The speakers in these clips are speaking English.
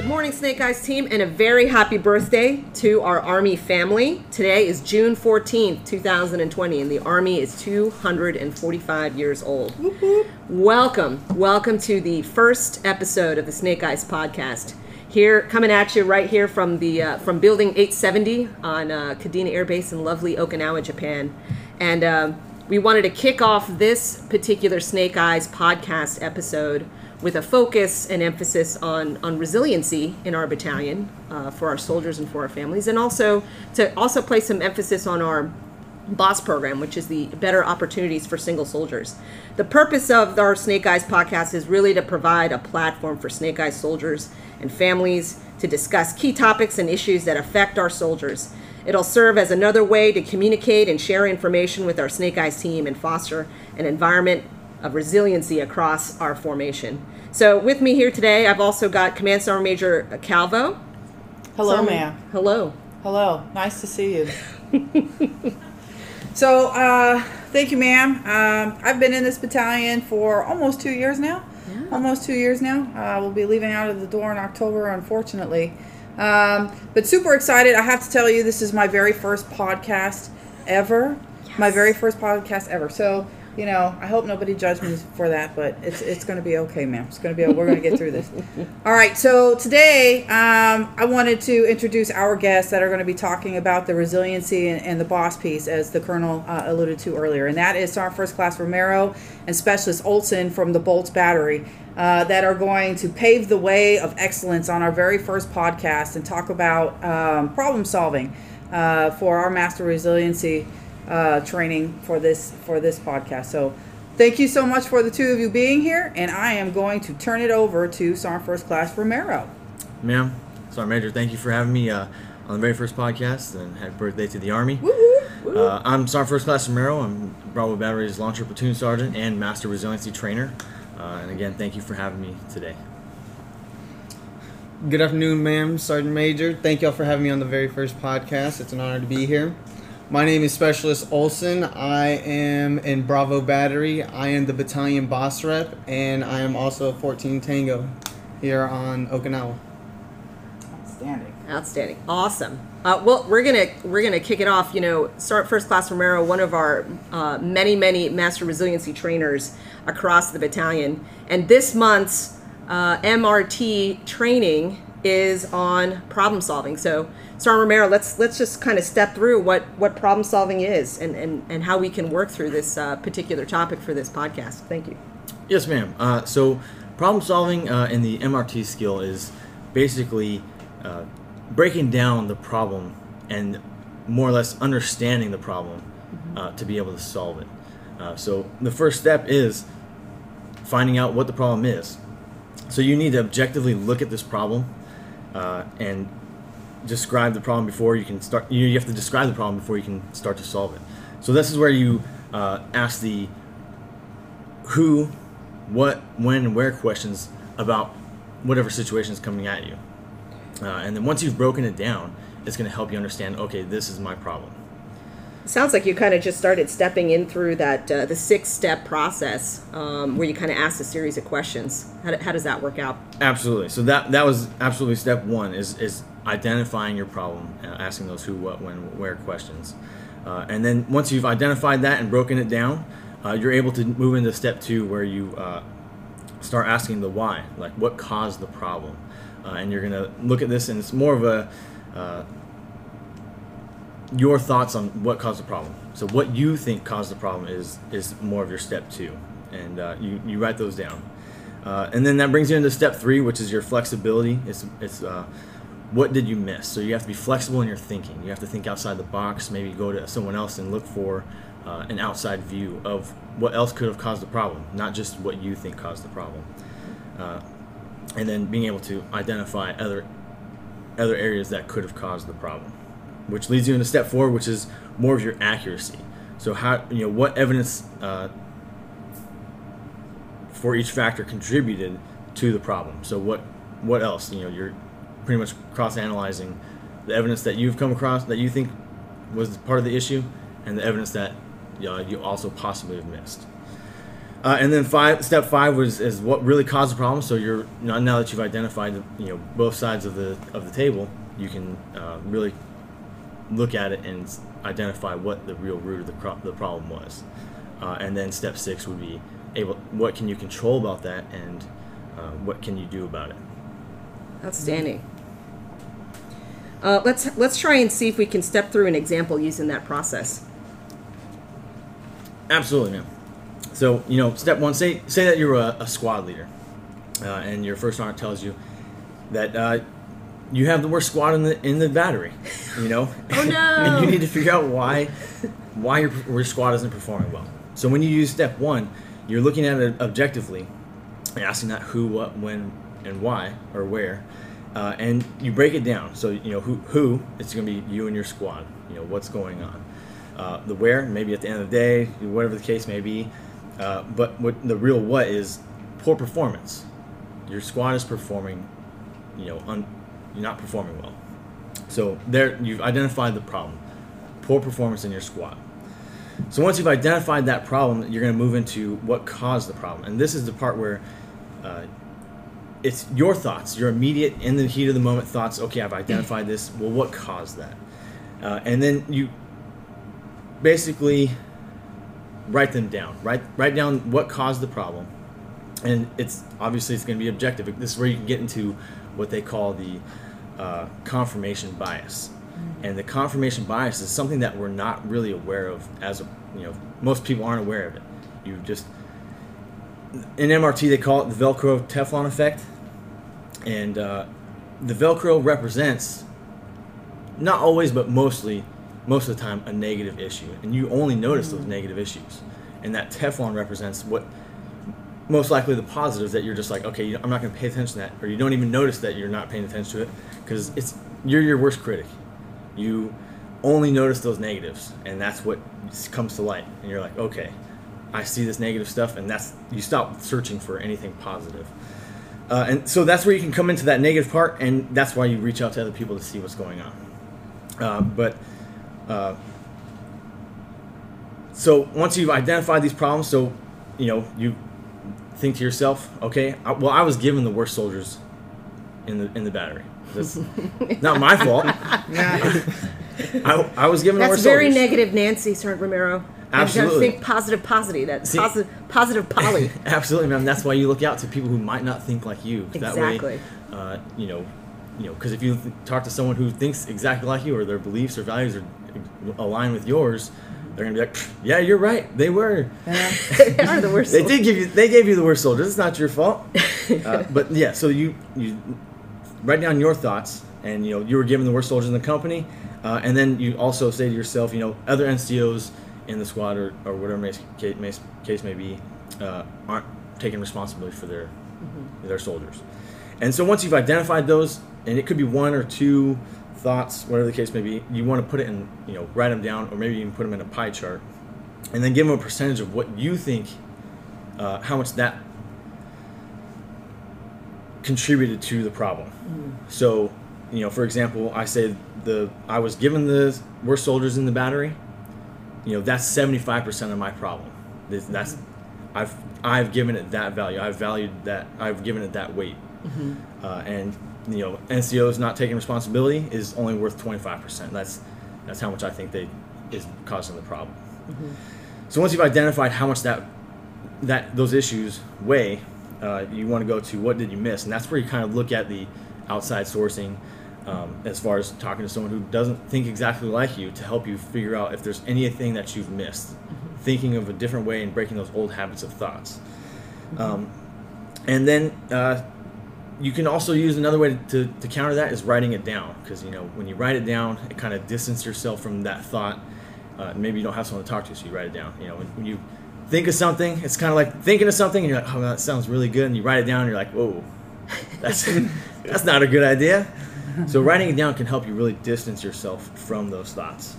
Good morning, Snake Eyes team, and a very happy birthday to our Army family. Today is June 14th, 2020, and the Army is 245 years old. Welcome, welcome to the first episode of the Snake Eyes podcast. Here, coming at you right here from the uh, from Building 870 on uh, Kadena Air Base in lovely Okinawa, Japan, and um we wanted to kick off this particular Snake Eyes podcast episode with a focus and emphasis on, on resiliency in our battalion uh, for our soldiers and for our families, and also to also place some emphasis on our BOSS program, which is the Better Opportunities for Single Soldiers. The purpose of our Snake Eyes podcast is really to provide a platform for Snake Eyes soldiers and families to discuss key topics and issues that affect our soldiers. It'll serve as another way to communicate and share information with our Snake Eyes team and foster an environment of resiliency across our formation. So, with me here today, I've also got Command Sergeant Major Calvo. Hello, Sergeant- ma'am. Hello. Hello. Nice to see you. so, uh, thank you, ma'am. Um, I've been in this battalion for almost two years now. Almost two years now. Uh, we'll be leaving out of the door in October, unfortunately. Um, but super excited. I have to tell you, this is my very first podcast ever. My very first podcast ever. So, you know, I hope nobody judged me for that, but it's it's going to be okay, ma'am. It's going to be. We're going to get through this. All right. So today, um, I wanted to introduce our guests that are going to be talking about the resiliency and, and the boss piece, as the colonel uh, alluded to earlier, and that is Sergeant First Class Romero and Specialist Olson from the Bolts Battery. Uh, that are going to pave the way of excellence on our very first podcast and talk about um, problem solving uh, for our master resiliency uh, training for this for this podcast. So, thank you so much for the two of you being here, and I am going to turn it over to Sergeant First Class Romero. Ma'am, Sergeant Major, thank you for having me uh, on the very first podcast and happy birthday to the Army. Uh, I'm Sergeant First Class Romero. I'm Bravo Battery's Launcher Platoon Sergeant and Master Resiliency Trainer. Uh, and again, thank you for having me today. Good afternoon, ma'am, Sergeant Major. Thank y'all for having me on the very first podcast. It's an honor to be here. My name is Specialist Olson. I am in Bravo Battery. I am the battalion boss rep, and I am also 14 Tango here on Okinawa. Outstanding. Outstanding, awesome. Uh, well, we're gonna we're gonna kick it off. You know, start first class Romero, one of our uh, many many master resiliency trainers across the battalion, and this month's uh, MRT training is on problem solving. So, Sergeant Romero, let's let's just kind of step through what what problem solving is and and and how we can work through this uh, particular topic for this podcast. Thank you. Yes, ma'am. Uh, so, problem solving uh, in the MRT skill is basically uh, breaking down the problem and more or less understanding the problem uh, to be able to solve it. Uh, so, the first step is finding out what the problem is. So, you need to objectively look at this problem uh, and describe the problem before you can start. You you have to describe the problem before you can start to solve it. So, this is where you uh, ask the who, what, when, and where questions about whatever situation is coming at you. Uh, and then once you've broken it down, it's going to help you understand okay, this is my problem. Sounds like you kind of just started stepping in through that uh, the six step process um, where you kind of asked a series of questions. How, do- how does that work out? Absolutely. So that that was absolutely step one is is identifying your problem, uh, asking those who, what, when, where questions, uh, and then once you've identified that and broken it down, uh, you're able to move into step two where you uh, start asking the why, like what caused the problem, uh, and you're gonna look at this and it's more of a uh, your thoughts on what caused the problem. So what you think caused the problem is is more of your step two, and you you write those down, and then that brings you into step three, which is your flexibility. It's it's what did you miss? So you have to be flexible in your thinking. You have to think outside the box. Maybe go to someone else and look for uh, an outside view of what else could have caused the problem, not just what you think caused the problem. Uh, and then being able to identify other other areas that could have caused the problem, which leads you into step four, which is more of your accuracy. So how you know what evidence uh, for each factor contributed to the problem. So what what else? You know, you're pretty much cross analyzing the evidence that you've come across that you think was part of the issue, and the evidence that you, know, you also possibly have missed. Uh, and then five, step five was is what really caused the problem. So you're now, that you've identified you know both sides of the of the table, you can uh, really look at it and identify what the real root of the, cro- the problem was. Uh, and then step six would be able what can you control about that and uh, what can you do about it. Outstanding. Uh, let's let's try and see if we can step through an example using that process. Absolutely, man. So you know, step one. Say say that you're a, a squad leader, uh, and your first sergeant tells you that uh, you have the worst squad in the in the battery. You know. Oh, no. and you need to figure out why why your, your squad isn't performing well. So when you use step one, you're looking at it objectively, and asking that who, what, when, and why or where, uh, and you break it down. So you know who who it's going to be you and your squad. You know what's going on. Uh, the where maybe at the end of the day, whatever the case may be. Uh, but what the real what is poor performance. Your squad is performing, you know, un, you're not performing well. So there, you've identified the problem, poor performance in your squad. So once you've identified that problem, you're going to move into what caused the problem, and this is the part where uh, it's your thoughts, your immediate, in the heat of the moment thoughts. Okay, I've identified this. Well, what caused that? Uh, and then you basically write them down. Write write down what caused the problem, and it's obviously it's going to be objective. This is where you can get into what they call the uh, confirmation bias, and the confirmation bias is something that we're not really aware of as a you know most people aren't aware of it. You just in MRT they call it the Velcro Teflon effect, and uh, the Velcro represents not always but mostly most of the time a negative issue. And you only notice those negative issues. And that teflon represents what most likely the positives that you're just like okay i'm not going to pay attention to that. Or you don't even notice that you're not paying attention to it because it's you're your worst critic. You only notice those negatives and that's what comes to light. And you're like okay i see this negative stuff and that's you stop searching for anything positive uh, and so that's where you can come into that negative part and that's why you reach out to other people to see what's going on uh, but uh, so once you've identified these problems, so you know you think to yourself, okay, I, well I was given the worst soldiers in the in the battery. That's not my fault. Yeah. I, I was given the That's worst very soldiers. negative, Nancy Sergeant Romero. Absolutely. You gotta think positive, positive. That See- positive, positive poly. Absolutely, man. That's why you look out to people who might not think like you. That Exactly. way, uh, you know, you know, because if you th- talk to someone who thinks exactly like you, or their beliefs or values are aligned with yours, they're gonna be like, "Yeah, you're right. They were. they are the worst. They did give you. They gave you the worst soldiers. It's not your fault. Uh, but yeah, so you you write down your thoughts, and you know you were given the worst soldiers in the company, uh, and then you also say to yourself, you know, other NCOs in the squad or, or whatever may, case, may, case may be, uh, aren't taking responsibility for their their soldiers. And so once you've identified those, and it could be one or two thoughts, whatever the case may be, you want to put it in, you know, write them down, or maybe even put them in a pie chart, and then give them a percentage of what you think, uh, how much that contributed to the problem. So, you know, for example, I say the I was given the worst soldiers in the battery. You know, that's seventy five percent of my problem. This- That's I've I've given it that value. I've valued that. I've given it that weight. Uh, and you know, NCOs not taking responsibility is only worth twenty five percent. That's that's how much I think they is causing the problem. So once you've identified how much that that those issues weigh, uh, you want to go to what did you miss, and that's where you kind of look at the outside sourcing, um, as far as talking to someone who doesn't think exactly like you to help you figure out if there's anything that you've missed, thinking of a different way and breaking those old habits of thoughts. Um, and then uh, you can also use another way to, to counter that is writing it down because you know when you write it down, it kind of distance yourself from that thought. Uh, maybe you don't have someone to talk to, so you write it down. You know, when, when you think of something, it's kind of like thinking of something, and you're like, "Oh, that sounds really good," and you write it down, and you're like, "Whoa, that's that's not a good idea." So writing it down can help you really distance yourself from those thoughts,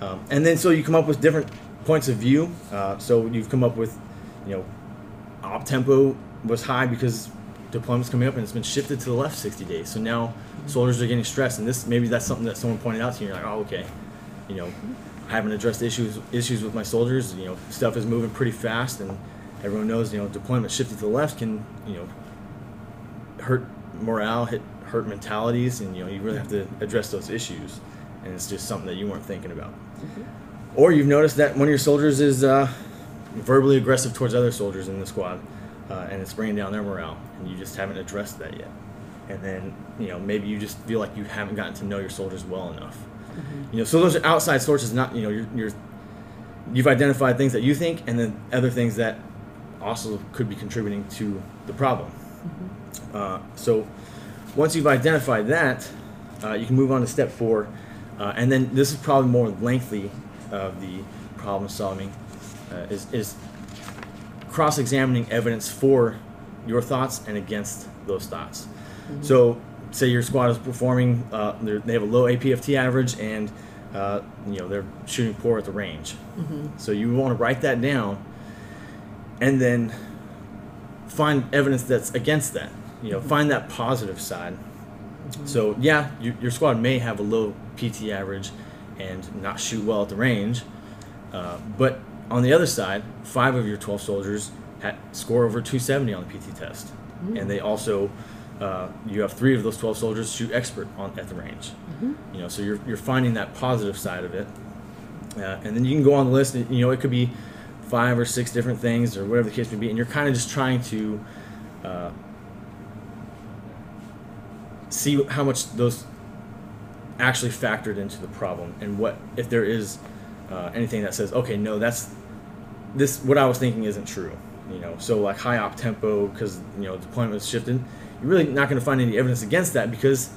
um, and then so you come up with different points of view. Uh, so you've come up with, you know, op tempo was high because deployment's coming up and it's been shifted to the left 60 days. So now soldiers are getting stressed, and this maybe that's something that someone pointed out to you. And you're like, oh, okay, you know, I haven't addressed issues issues with my soldiers. You know, stuff is moving pretty fast, and everyone knows you know deployment shifted to the left can you know hurt morale, hit hurt mentalities, and you know you really have to address those issues. And it's just something that you weren't thinking about. Or you've noticed that one of your soldiers is uh, verbally aggressive towards other soldiers in the squad, uh, and it's bringing down their morale, and you just haven't addressed that yet. And then you know maybe you just feel like you haven't gotten to know your soldiers well enough. You know, so those are outside sources, not you know you're, you're you've identified things that you think, and then other things that also could be contributing to the problem. Uh, so once you've identified that, uh, you can move on to step four, uh, and then this is probably more lengthy of the problem solving. Uh, is is cross-examining evidence for your thoughts and against those thoughts. So, say your squad is performing, uh, they're- have a low APFT average, and uh, you know they're shooting poor at the range. So you want to write that down, and then find evidence that's against that. You know, find that positive side. So yeah, you, your squad may have a low PT average and not shoot well at the range, uh, but on the other side, five of your 12 soldiers had, score over 270 on the PT test, and they also uh, you have three of those 12 soldiers shoot expert on at the range. You know, so you're you're finding that positive side of it, uh, and then you can go on the list. and, You know, it could be five or six different things or whatever the case may be, and you're kind of just trying to uh, see how much those actually factored into the problem and what if there is uh, anything that says okay no that's this what i was thinking isn't true you know? So like high op tempo because you know deployment is shifted you're really not going to find any evidence against that because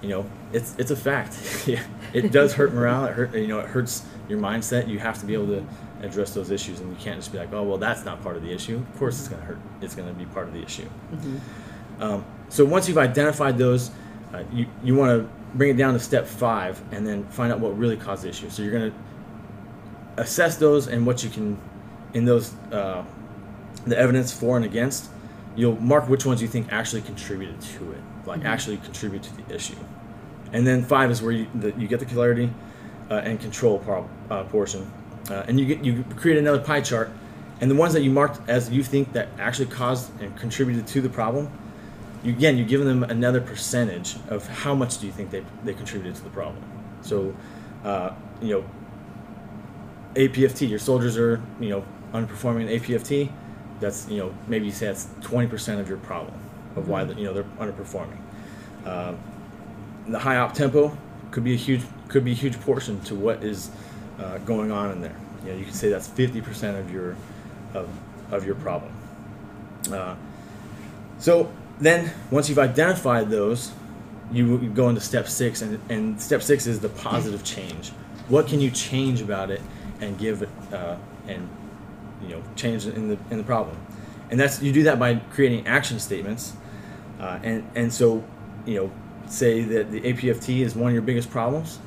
you know it's it's a fact. It does hurt morale it hurt you know it hurts your mindset. You have to be able to address those issues and you can't just be like oh well that's not part of the issue. Of course it's going to hurt it's going to be part of the issue. Um, so once you've identified those, uh, you, you want to bring it down to step five and then find out what really caused the issue. So you're going to assess those and what you can, in those, uh, the evidence for and against, you'll mark which ones you think actually contributed to it, like actually contribute to the issue. And then five is where you, the, you get the clarity uh, and control par- uh, portion. Uh, and you, get, you create another pie chart. And the ones that you marked as you think that actually caused and contributed to the problem, you, again, you're giving them another percentage of how much do you think they, they contributed to the problem. So, uh, you know, APFT, your soldiers are, you know, underperforming in APFT. That's, you know, maybe you say that's 20% of your problem of why, the, you know, they're underperforming. Um, the high op tempo could be a huge could be a huge portion to what is uh, going on in there. You know, you could say that's 50% of your of, of your problem. Uh, so then, once you've identified those, you, you go into step six, and, and step six is the positive change. What can you change about it and give it uh, and you know change in the in the problem? And that's you do that by creating action statements, uh, and and so you know say that the APFT is one of your biggest problems.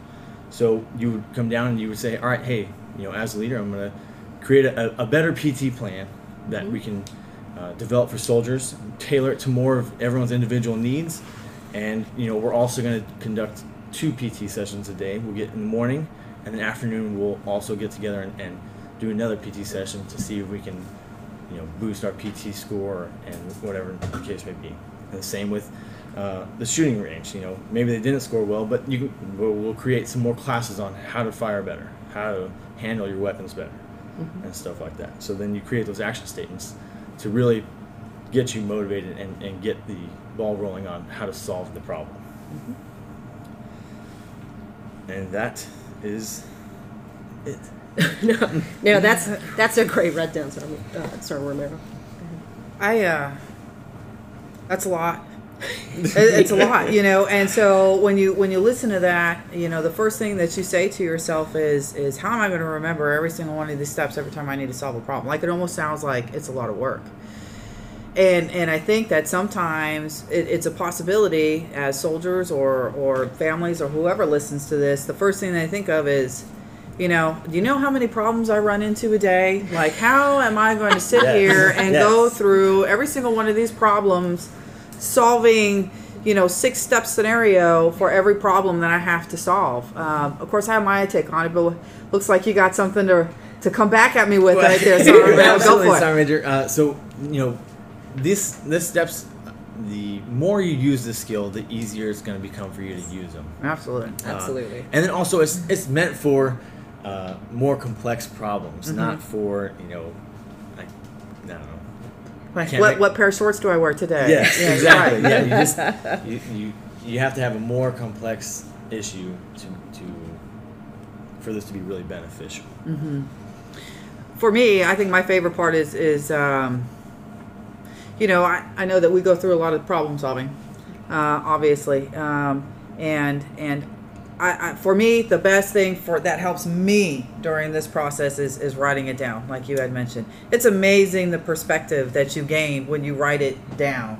So you would come down and you would say, all right, hey, you know, as a leader, I'm going to create a, a better PT plan that we can uh, develop for soldiers, tailor it to more of everyone's individual needs, and you know, we're also going to conduct two PT sessions a day. We'll get in the morning, and then afternoon we'll also get together and, and do another PT session to see if we can, you know, boost our PT score and whatever the case may be. And the same with uh, the shooting range. You know, maybe they didn't score well, but you can, we'll, we'll create some more classes on how to fire better, how to handle your weapons better, and stuff like that. So then you create those action statements to really get you motivated and, and get the ball rolling on how to solve the problem. And that is it. no, no, that's that's a great red down, Sir, uh, Sir Romero. I uh that's a lot. It- it's a lot, you know. And so when you when you listen to that, you know, the first thing that you say to yourself is is how am I going to remember every single one of these steps every time I need to solve a problem? Like it almost sounds like it's a lot of work. And and I think that sometimes it, it's a possibility as soldiers or or families or whoever listens to this, the first thing they think of is you know, do you know how many problems I run into a day? Like, how am I going to sit Yes. here and Yes. go through every single one of these problems, solving, you know, six step scenario for every problem that I have to solve? Um, of course, I have my take on it, but looks like you got something to to come back at me with right there. So go Absolutely, for it. Major. Uh, so you know, this this steps. The more you use the skill, the easier it's going to become for you to use them. Absolutely. Uh, Absolutely. and then also, it's it's meant for uh, more complex problems, Mm-hmm. not for you know, like I don't know. Like, what make- what pair of shorts do I wear today? Yes, Yeah, exactly. right. Yeah, you just you, you you have to have a more complex issue to to for this to be really beneficial. for me, I think my favorite part is is um, you know I, I know that we go through a lot of problem solving, uh, obviously, um, and and I, I, for me the best thing for that helps me during this process is is writing it down, like you had mentioned. It's amazing the perspective that you gain when you write it down.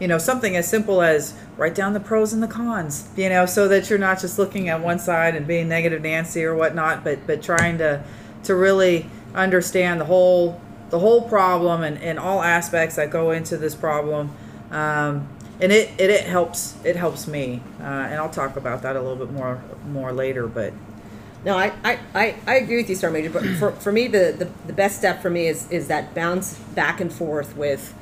You know, something as simple as write down the pros and the cons. You know, so that you're not just looking at one side and being negative Nancy or whatnot, but but trying to to really understand the whole the whole problem and, and all aspects that go into this problem um, and it, it it helps it helps me uh, and I'll talk about that a little bit more more later but No, I, I, I, I agree with you, Star Major. But for, for me, the, the, the best step for me is, is that bounce back and forth with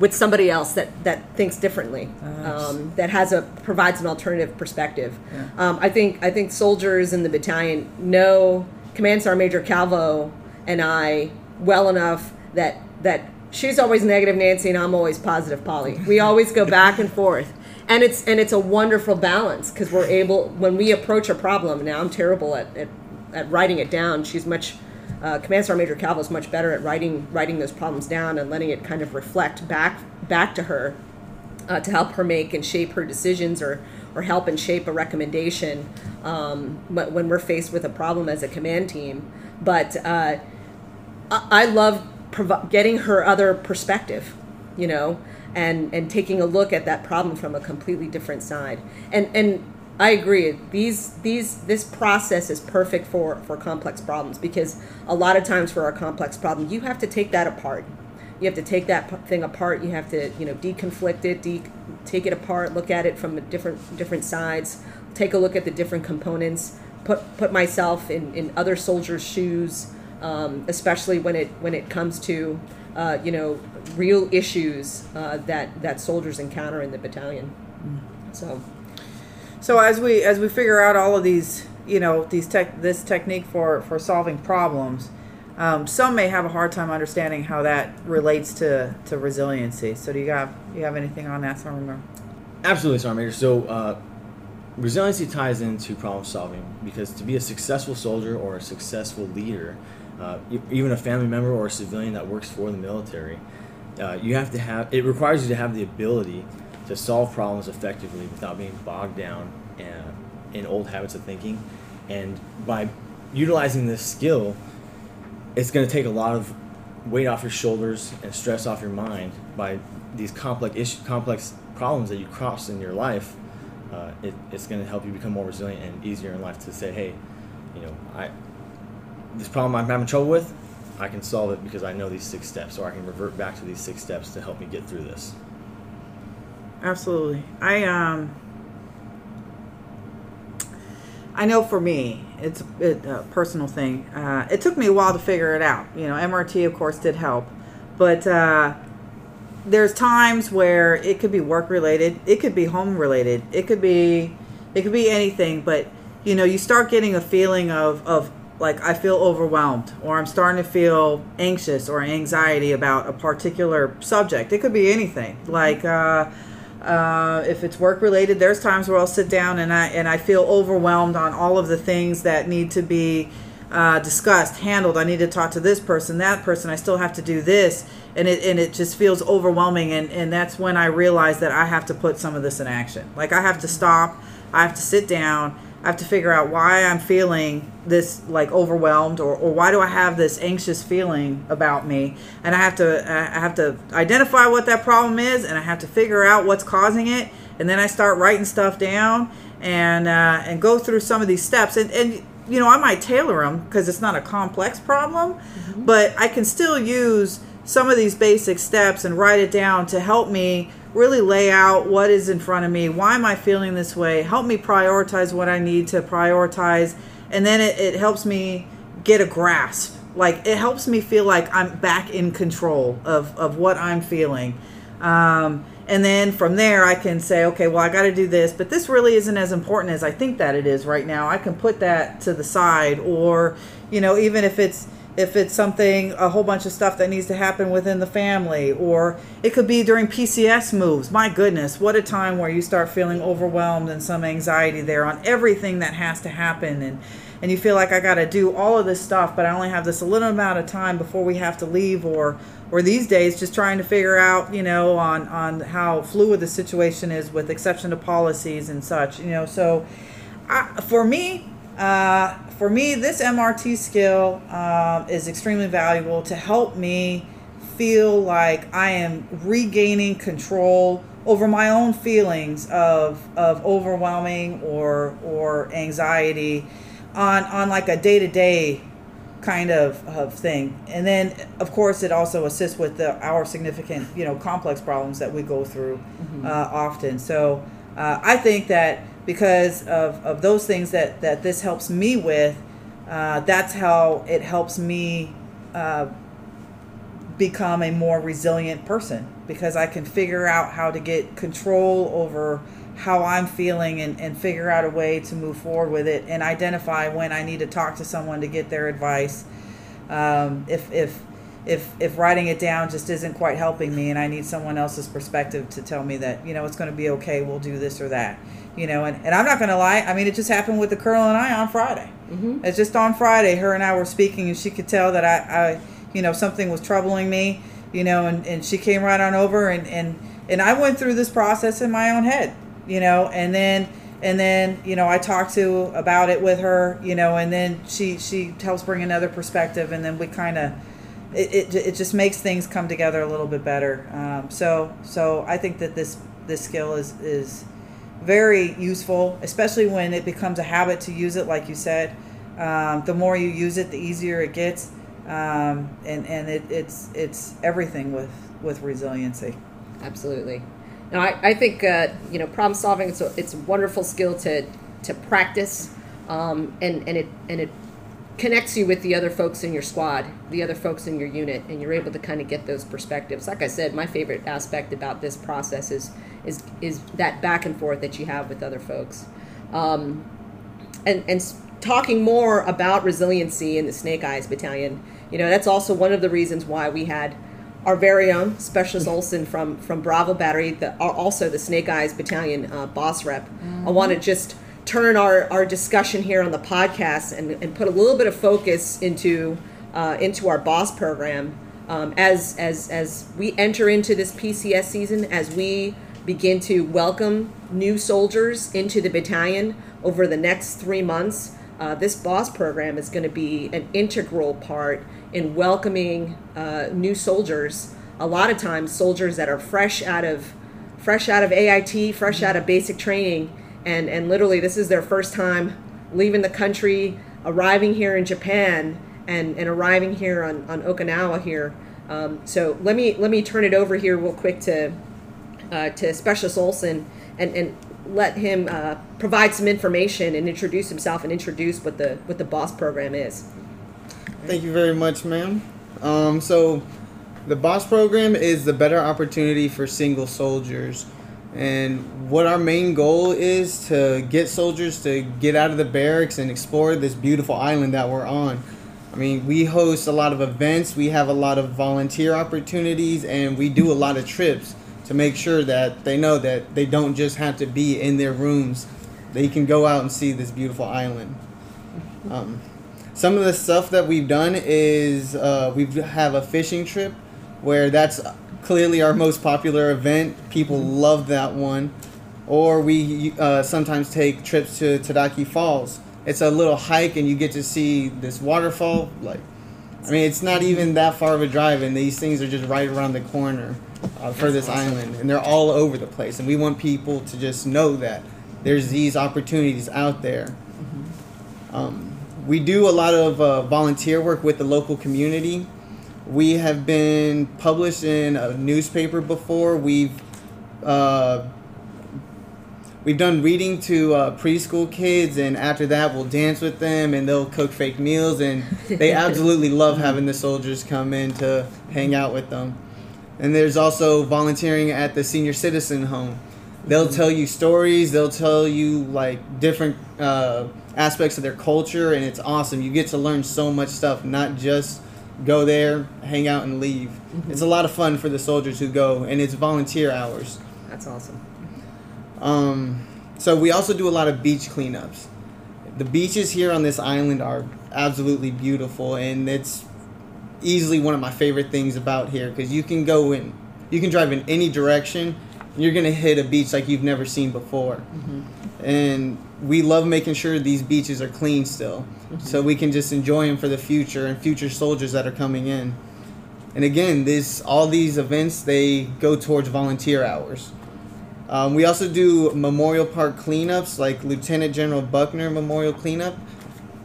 with somebody else that, that thinks differently, um, that has a provides an alternative perspective. Yeah. Um, I think I think soldiers in the battalion know Command Sergeant Major Calvo and I well enough that that she's always negative Nancy and I'm always positive Polly. We always go back and forth. And it's and it's a wonderful balance because we're able when we approach a problem. Now I'm terrible at, at, at writing it down. She's much uh, Command Sergeant Major Calvo is much better at writing writing those problems down and letting it kind of reflect back back to her uh, to help her make and shape her decisions or or help and shape a recommendation um, when we're faced with a problem as a command team. But uh, I, I love provi- getting her other perspective, you know, and and taking a look at that problem from a completely different side. And and I agree. These these this process is perfect for for complex problems because a lot of times for a complex problem, you have to take that apart. You have to take that thing apart. You have to you know deconflict it, de- take it apart, look at it from a different different sides, take a look at the different components, put put myself in in other soldiers' shoes, um, especially when it when it comes to uh, you know real issues uh, that that soldiers encounter in the battalion. So. so as we as we figure out all of these you know these tech this technique for for solving problems um, some may have a hard time understanding how that relates to to resiliency so do you have you have anything on that Sergeant? Absolutely, Sergeant Major. So, uh, resiliency ties into problem solving because to be a successful soldier or a successful leader, uh, even a family member or a civilian that works for the military, uh, you have to have. It requires you to have the ability to solve problems effectively without being bogged down in, in old habits of thinking, and by utilizing this skill, it's going to take a lot of weight off your shoulders and stress off your mind by these complex issue, complex problems that you cross in your life. Uh, it, it's going to help you become more resilient and easier in life to say, hey, you know, I this problem I'm having trouble with, I can solve it because I know these six steps, or I can revert back to these six steps to help me get through this. Absolutely. I um I know for me, it's a, a personal thing. Uh, it took me a while to figure it out. You know, MRT of course did help, but uh, there's times where it could be work related, it could be home related, it could be it could be anything. But you know, you start getting a feeling of of like I feel overwhelmed, or I'm starting to feel anxious or anxiety about a particular subject. It could be anything, like. Uh, uh, if it's work related, there's times where I'll sit down and I and I feel overwhelmed on all of the things that need to be uh, discussed, handled. I need to talk to this person, that person. I still have to do this, and it and it just feels overwhelming. And and that's when I realize that I have to put some of this in action. Like I have to stop. I have to sit down. I have to figure out why I'm feeling this like overwhelmed or, or why do I have this anxious feeling about me? And I have to I have to identify what that problem is and I have to figure out what's causing it. And then I start writing stuff down and uh, and go through some of these steps. And and you know I might tailor them because it's not a complex problem but I can still use some of these basic steps and write it down to help me really lay out what is in front of me why am i feeling this way help me prioritize what i need to prioritize and then it, it helps me get a grasp like it helps me feel like I'm back in control of of what I'm feeling. Um, and then from there I can say, okay, well I got to do this, but this really isn't as important as I think that it is right now. I can put that to the side, or you know, even if it's if it's something a whole bunch of stuff that needs to happen within the family or it could be during pcs moves. My goodness what a time where you start feeling overwhelmed and some anxiety there on everything that has to happen. And and you feel like i got to do all of this stuff but i only have this a little amount of time before we have to leave or or these days just trying to figure out you know on on how fluid the situation is with exception to policies and such you know. So I, for me uh, for me, this MRT skill um, is extremely valuable to help me feel like I am regaining control over my own feelings of of overwhelming or or anxiety on on like a day to day kind of, of thing. And then of course it also assists with the our significant you know complex problems that we go through uh, often. So uh, I think that because of, of those things that, that this helps me with, uh, that's how it helps me uh, become a more resilient person because I can figure out how to get control over how I'm feeling and, and figure out a way to move forward with it and identify when I need to talk to someone to get their advice. Um, if, if, if, if writing it down just isn't quite helping me and I need someone else's perspective to tell me that, you know, it's going to be okay, we'll do this or that you know and, and i'm not going to lie i mean it just happened with the girl and i on friday mm-hmm. it's just on friday her and i were speaking and she could tell that i, I you know something was troubling me you know and, and she came right on over and, and and i went through this process in my own head you know and then and then you know i talked to about it with her you know and then she she helps bring another perspective and then we kind of it, it, it just makes things come together a little bit better um, so so i think that this this skill is is very useful, especially when it becomes a habit to use it, like you said. Um, the more you use it, the easier it gets, um, and and it, it's it's everything with with resiliency. Absolutely. Now, I, I think uh, you know problem solving. It's a, it's a wonderful skill to to practice, um, and and it and it connects you with the other folks in your squad, the other folks in your unit, and you're able to kind of get those perspectives. Like I said, my favorite aspect about this process is is is that back and forth that you have with other folks, um, and and talking more about resiliency in the Snake Eyes Battalion. You know, that's also one of the reasons why we had our very own Specialist Olson from from Bravo Battery, the, also the Snake Eyes Battalion uh, boss rep. Mm-hmm. I want to just turn our, our discussion here on the podcast and, and put a little bit of focus into uh, into our boss program um, as as as we enter into this PCS season as we begin to welcome new soldiers into the battalion over the next three months. Uh, this boss program is going to be an integral part in welcoming uh, new soldiers. A lot of times, soldiers that are fresh out of fresh out of AIT, fresh out of basic training, and and literally this is their first time leaving the country, arriving here in Japan, and and arriving here on on Okinawa here. Um, so let me let me turn it over here real quick to uh, to Specialist Olson and and let him uh, provide some information and introduce himself and introduce what the what the boss program is. Thank you very much, ma'am. Um, so, the boss program is the better opportunity for single soldiers and what our main goal is to get soldiers to get out of the barracks and explore this beautiful island that we're on. I mean, we host a lot of events, we have a lot of volunteer opportunities, and we do a lot of trips to make sure that they know that they don't just have to be in their rooms. They can go out and see this beautiful island. Um, some of the stuff that we've done is uh, we have a fishing trip where that's clearly our most popular event. People love that one. Or we uh, sometimes take trips to Tataki Falls. It's a little hike, and you get to see this waterfall. Like, I mean, it's not even that far of a drive, and these things are just right around the corner uh, for this island, and they're all over the place. And we want people to just know that there's these opportunities out there. Mm-hmm. Um, we do a lot of uh, volunteer work with the local community. We have been published in a newspaper before. We've uh, we've done reading to uh, preschool kids, and after that, we'll dance with them, and they'll cook fake meals, and they absolutely love having the soldiers come in to hang out with them. And there's also volunteering at the senior citizen home. They'll tell you stories. They'll tell you like different uh, aspects of their culture, and it's awesome. You get to learn so much stuff, not just go there, hang out, and leave. It's a lot of fun for the soldiers who go, and it's volunteer hours. That's awesome. Um, so we also do a lot of beach cleanups. The beaches here on this island are absolutely beautiful, and it's easily one of my favorite things about here because you can go in, you can drive in any direction, you're gonna hit a beach like you've never seen before. And we love making sure these beaches are clean still, so we can just enjoy them for the future and future soldiers that are coming in. And again, this all these events they go towards volunteer hours. Um, we also do Memorial Park cleanups, like Lieutenant General Buckner Memorial Cleanup.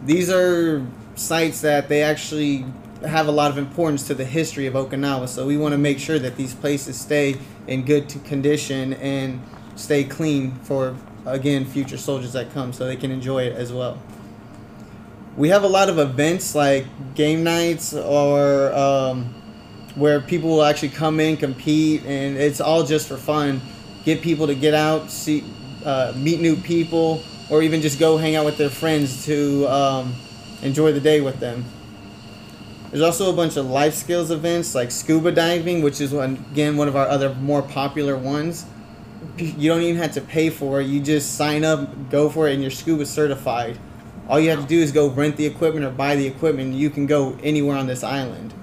These are sites that they actually have a lot of importance to the history of Okinawa, so we want to make sure that these places stay in good condition and stay clean for, again, future soldiers that come so they can enjoy it as well. We have a lot of events like game nights or um, where people will actually come in, compete, and it's all just for fun. Get people to get out, see, uh, meet new people, or even just go hang out with their friends to um, enjoy the day with them. There's also a bunch of life skills events like scuba diving, which is one again one of our other more popular ones. You don't even have to pay for it. You just sign up, go for it, and you're scuba certified. All you have to do is go rent the equipment or buy the equipment. You can go anywhere on this island.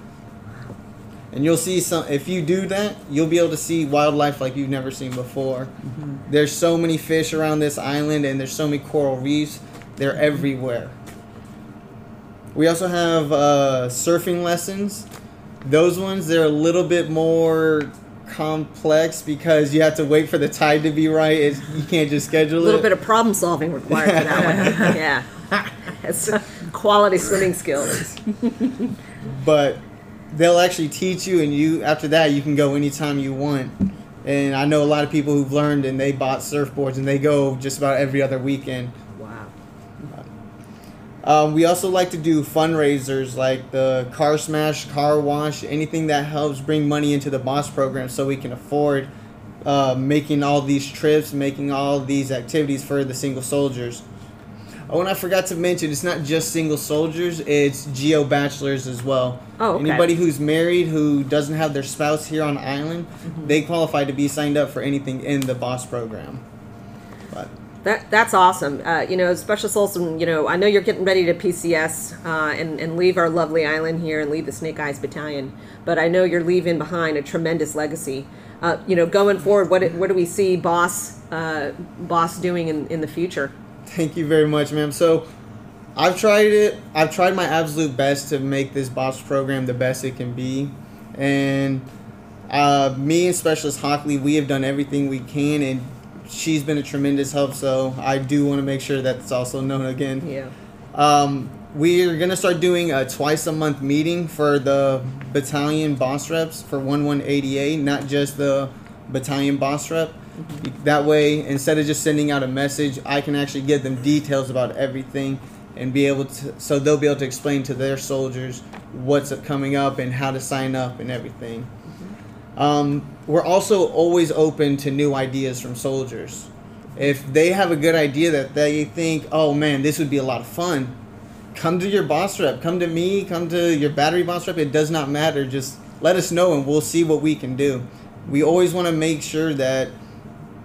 And you'll see some. If you do that, you'll be able to see wildlife like you've never seen before. Mm-hmm. There's so many fish around this island, and there's so many coral reefs. They're everywhere. We also have uh, surfing lessons. Those ones they're a little bit more complex because you have to wait for the tide to be right. It's, you can't just schedule it. A little it. bit of problem solving required for that one. Yeah. It's quality swimming skills. but they'll actually teach you and you after that you can go anytime you want and i know a lot of people who've learned and they bought surfboards and they go just about every other weekend Wow. Um, we also like to do fundraisers like the car smash car wash anything that helps bring money into the boss program so we can afford uh, making all these trips making all these activities for the single soldiers Oh, and I forgot to mention, it's not just single soldiers; it's geo bachelors as well. Oh, okay. Anybody who's married who doesn't have their spouse here on island, Mm-hmm. they qualify to be signed up for anything in the boss program. But That that's awesome. Uh, you know, Special Olson, you know, I know you're getting ready to PCS uh, and and leave our lovely island here and leave the Snake Eyes Battalion, but I know you're leaving behind a tremendous legacy. Uh, you know, going forward, what what do we see Boss uh, Boss doing in, in the future? Thank you very much, ma'am. So, I've tried it. I've tried my absolute best to make this boss program the best it can be, and uh, me and Specialist Hockley, we have done everything we can, and she's been a tremendous help. So, I do want to make sure that's also known again. Yeah. Um, we're gonna start doing a twice a month meeting for the battalion boss reps for 1180A, not just the battalion boss rep. That way, instead of just sending out a message, I can actually give them details about everything and be able to, so they'll be able to explain to their soldiers what's coming up and how to sign up and everything. Um, we're also always open to new ideas from soldiers. If they have a good idea that they think, oh man, this would be a lot of fun, come to your boss rep, come to me, come to your battery boss rep. It does not matter. Just let us know and we'll see what we can do. We always want to make sure that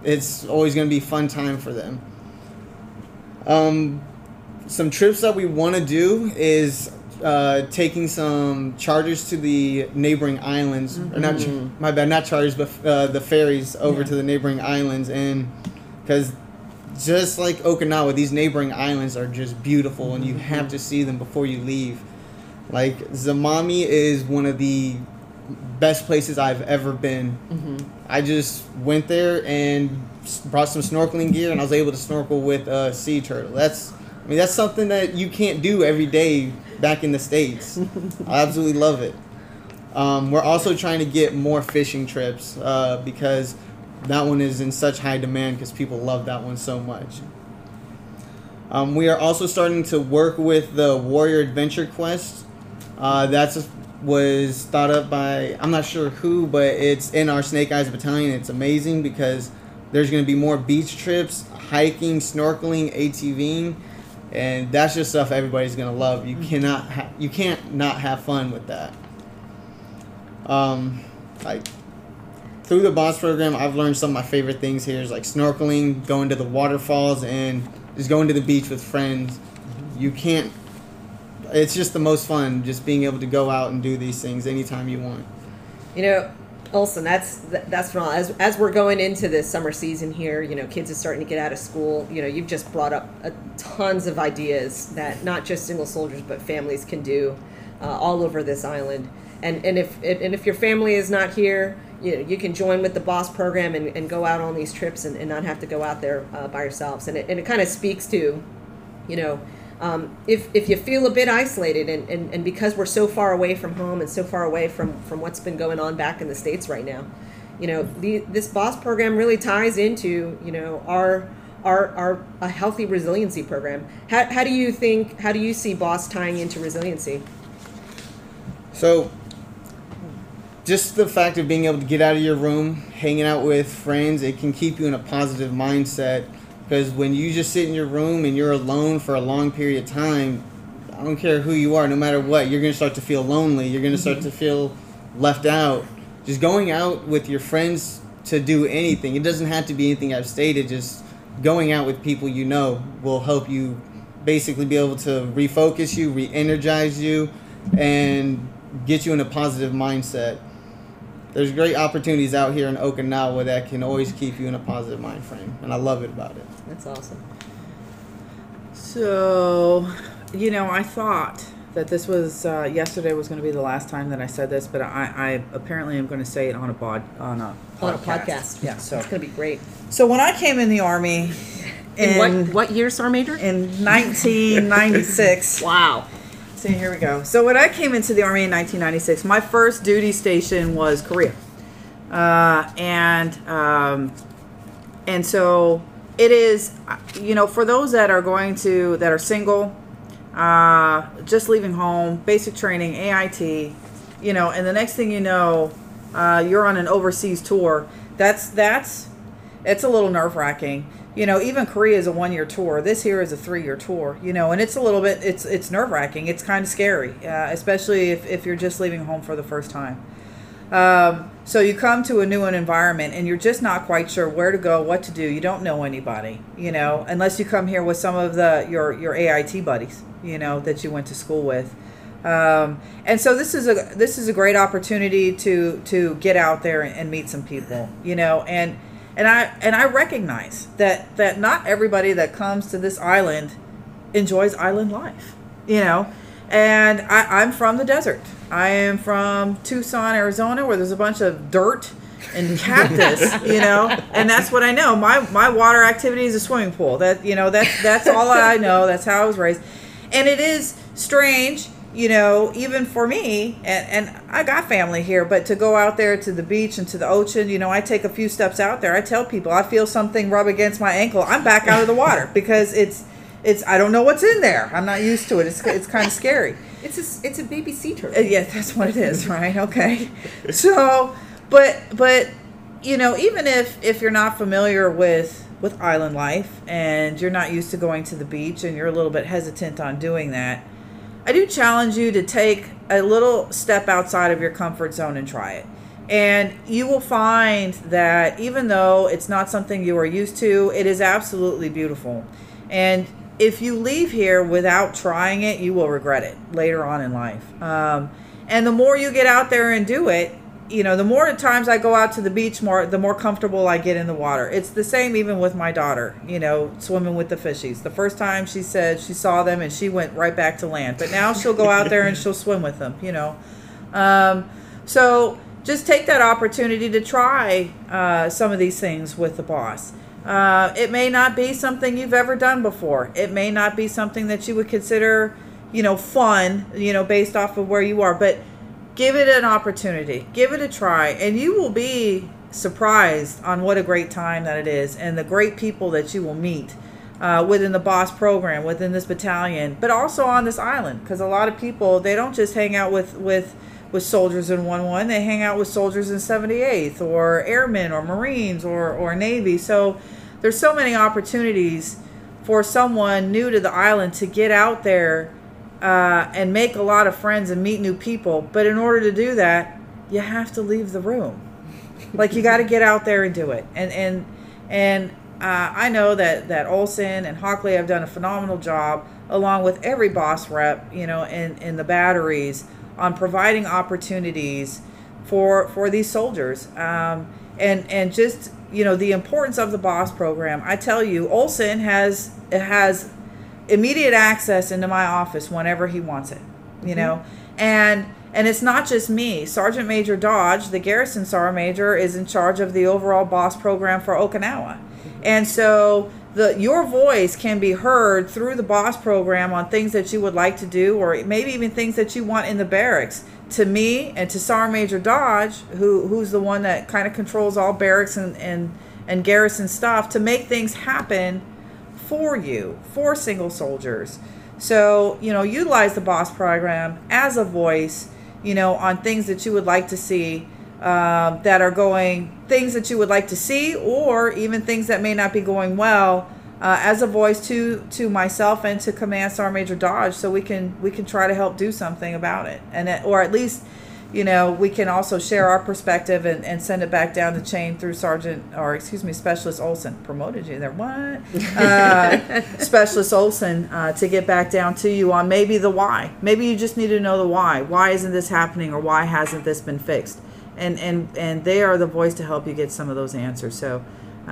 it's always going to be fun time for them. Um, some trips that we want to do is uh, taking some charters to the neighboring islands, or not ch- my bad, not charters, but uh, the ferries over Yeah. to the neighboring islands, and because just like Okinawa, these neighboring islands are just beautiful, and you have to see them before you leave. Like Zamami is one of the best places I've ever been. I just went there and brought some snorkeling gear, and I was able to snorkel with a sea turtle. That's, I mean, that's something that you can't do every day back in the states. I absolutely love it. Um, we're also trying to get more fishing trips uh, because that one is in such high demand because people love that one so much. Um, we are also starting to work with the Warrior Adventure Quest. Uh, that's was thought up by I'm not sure who, but it's in our Snake Eyes Battalion. It's amazing because there's going to be more beach trips, hiking, snorkeling, ATVing, and that's just stuff everybody's to love. You cannot ha- you can't not have fun with that. Um, like through the boss program, I've learned some of my favorite things here is like snorkeling, going to the waterfalls, and just going to the beach with friends. You can't. It's just the most fun, just being able to go out and do these things anytime you want. You know, Olson, that's that's phenomenal. As as we're going into this summer season here, you know, kids are starting to get out of school. You know, you've just brought up a, tons of ideas that not just single soldiers but families can do uh, all over this island. And and if and if your family is not here, you know, you can join with the boss program and, and go out on these trips and, and not have to go out there uh, by yourselves. And it, and it kind of speaks to, you know, um, if, if you feel a bit isolated and, and, and because we're so far away from home and so far away from, from what's been going on back in the States right now, you know, the, this boss program really ties into, you know, our, our, our a healthy resiliency program. How, how do you think, how do you see boss tying into resiliency? So, just the fact of being able to get out of your room, hanging out with friends, it can keep you in a positive mindset. Because when you just sit in your room and you're alone for a long period of time, I don't care who you are, no matter what, you're going to start to feel lonely. You're going to start mm-hmm. to feel left out. Just going out with your friends to do anything, it doesn't have to be anything I've stated, just going out with people you know will help you basically be able to refocus you, re energize you, and get you in a positive mindset there's great opportunities out here in Okinawa that can always keep you in a positive mind frame, and I love it about it. That's awesome. So, you know, I thought that this was uh, yesterday was going to be the last time that I said this, but I, I apparently am going to say it on a bod on a podcast. On a podcast. Yeah. So, It's going to be great. so when I came in the army In, in what, what year, Star Major? in 1996. wow. So here we go. So when I came into the army in 1996, my first duty station was Korea, uh, and um, and so it is. You know, for those that are going to that are single, uh, just leaving home, basic training, AIT, you know, and the next thing you know, uh, you're on an overseas tour. That's that's it's a little nerve wracking. You know, even Korea is a one year tour. This here is a three year tour. You know, and it's a little bit it's it's nerve wracking. It's kind of scary, uh, especially if if you're just leaving home for the first time. Um, so you come to a new environment and you're just not quite sure where to go, what to do. You don't know anybody, you know, unless you come here with some of the your your AIT buddies, you know, that you went to school with. Um, and so this is a this is a great opportunity to to get out there and meet some people, you know, and and I and I recognize that that not everybody that comes to this island enjoys island life, you know. And I, I'm from the desert. I am from Tucson, Arizona, where there's a bunch of dirt and cactus, you know, and that's what I know. My my water activity is a swimming pool. That you know, that's that's all I know. That's how I was raised, and it is strange, you know, even for me. And and I got family here, but to go out there to the beach and to the ocean, you know, I take a few steps out there. I tell people I feel something rub against my ankle. I'm back out of the water because it's it's I don't know what's in there. I'm not used to it. It's it's kind of scary. It's a, it's a baby sea turtle. Uh, yeah, that's what it is, right? Okay. So, but but you know, even if if you're not familiar with with island life and you're not used to going to the beach and you're a little bit hesitant on doing that, I do challenge you to take a little step outside of your comfort zone and try it. And you will find that even though it's not something you are used to, it is absolutely beautiful. And if you leave here without trying it, you will regret it later on in life. Um, and the more you get out there and do it, you know, the more times I go out to the beach, more the more comfortable I get in the water. It's the same even with my daughter, you know, swimming with the fishies. The first time she said she saw them and she went right back to land, but now she'll go out there and she'll swim with them, you know. Um, so just take that opportunity to try uh, some of these things with the boss. Uh, it may not be something you've ever done before. It may not be something that you would consider, you know, fun, you know, based off of where you are. But give it an opportunity, give it a try, and you will be surprised on what a great time that it is and the great people that you will meet uh, within the boss program within this battalion but also on this island. Because a lot of people they don't just hang out with with with soldiers in 1-1 they hang out with soldiers in 78th or airmen or marines or, or navy. So there's so many opportunities for someone new to the island to get out there uh, and make a lot of friends and meet new people. But in order to do that you have to leave the room. Like you got to get out there and do it. And and and uh, I know that that Olson and Hockley have done a phenomenal job along with every boss rep you know in in the batteries on providing opportunities for for these soldiers. Um, and and just you know the importance of the boss program. I tell you Olson has has immediate access into my office whenever he wants it you know? Mm-hmm. And and it's not just me. Sergeant major dodge the garrison sergeant major is in charge of the overall boss program for okinawa. Mm-hmm. And so the your voice can be heard through the boss program on things that you would like to do or maybe even things that you want in the barracks. To me and to sergeant major dodge who who's the one that kind of controls all barracks and and and garrison stuff to make things happen for you, for single soldiers. So, you know, utilize the boss program as a voice, you know, on things that you would like to see um, that are going, things that you would like to see, or even things that may not be going well. Uh, as a voice to to myself and to Command Sergeant Major Dodge, so we can we can try to help do something about it, and it, or at least you know, we can also share our perspective and, and send it back down the chain through Sergeant, or excuse me, Specialist Olson. Promoted you there. What? Uh, Specialist Olson uh, to get back down to you on maybe the why. Maybe you just need to know the why. Why isn't this happening or why hasn't this been fixed? And, and, and they are the voice to help you get some of those answers. So,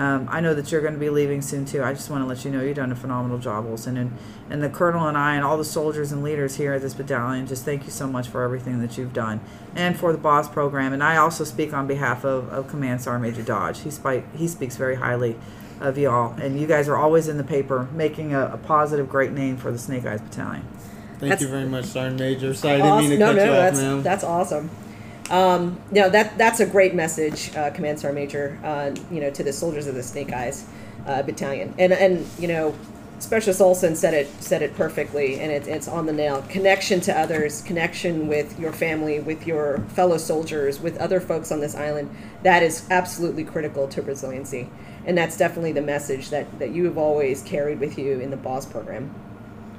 um, I know that you're going to be leaving soon too. I just want to let you know you've done a phenomenal job, Olson, and and the colonel and I and all the soldiers and leaders here at this battalion. Just thank you so much for everything that you've done and for the boss program. And I also speak on behalf of, of Command Sergeant Major Dodge. He spike, he speaks very highly of y'all, and you guys are always in the paper making a, a positive, great name for the Snake Eyes Battalion. Thank That's- you very much, Sergeant Major. Sorry, I didn't mean to no, cut no, you off, that's ma'am. that's awesome. Um, you know that that's a great message, uh, Command Sergeant Major. Uh, you know, to the soldiers of the Snake Eyes uh, Battalion, and and you know, Specialist Olson said it said it perfectly, and it, it's on the nail. Connection to others, connection with your family, with your fellow soldiers, with other folks on this island. That is absolutely critical to resiliency, and that's definitely the message that that you have always carried with you in the BOSS program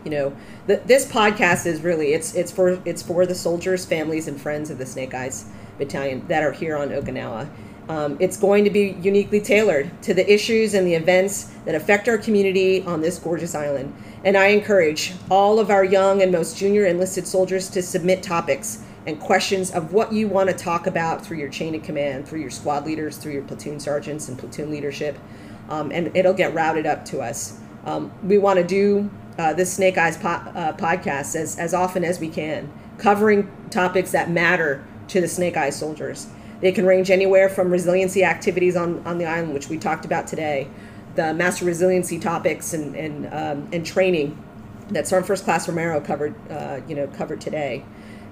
you know th- this podcast is really it's it's for it's for the soldiers families and friends of the snake eyes battalion that are here on okinawa. Um, it's going to be uniquely tailored to the issues and the events that affect our community on this gorgeous island. And i encourage all of our young and most junior enlisted soldiers to submit topics and questions of what you want to talk about through your chain of command through your squad leaders through your platoon sergeants and platoon leadership. Um, and it'll get routed up to us. Um, we want to do uh, this Snake Eyes po- uh, podcast as, as often as we can, covering topics that matter to the Snake Eyes soldiers. They can range anywhere from resiliency activities on, on the island, which we talked about today, the master resiliency topics and, and, um, and training that Sergeant First Class Romero covered, uh, you know, covered today.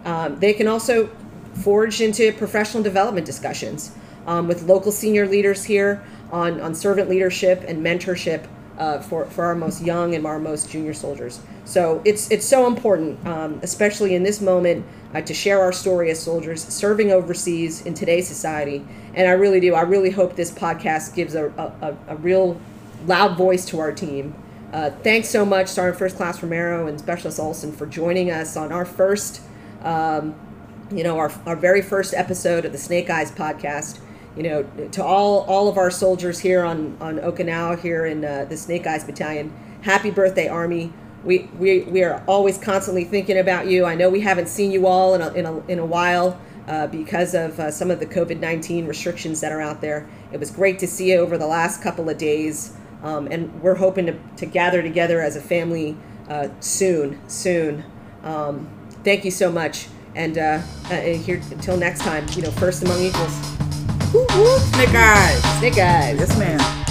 Um, they can also forge into professional development discussions um, with local senior leaders here on, on servant leadership and mentorship uh, for, for our most young and our most junior soldiers. So it's it's so important, um, especially in this moment, uh, to share our story as soldiers serving overseas in today's society. And I really do. I really hope this podcast gives a, a, a real loud voice to our team. Uh, thanks so much, Sergeant First Class Romero and Specialist Olson, for joining us on our first, um, you know, our, our very first episode of the Snake Eyes podcast you know, to all all of our soldiers here on on Okinawa here in uh, the Snake Eyes Battalion, happy birthday, Army. We, we we are always constantly thinking about you. I know we haven't seen you all in a in a, in a while uh, because of uh, some of the COVID nineteen restrictions that are out there. It was great to see you over the last couple of days, um, and we're hoping to, to gather together as a family uh, soon soon. Um, thank you so much, and uh, uh, here until next time. You know, first among equals. Snake Eyes. Snake eyes. Yes, ma'am.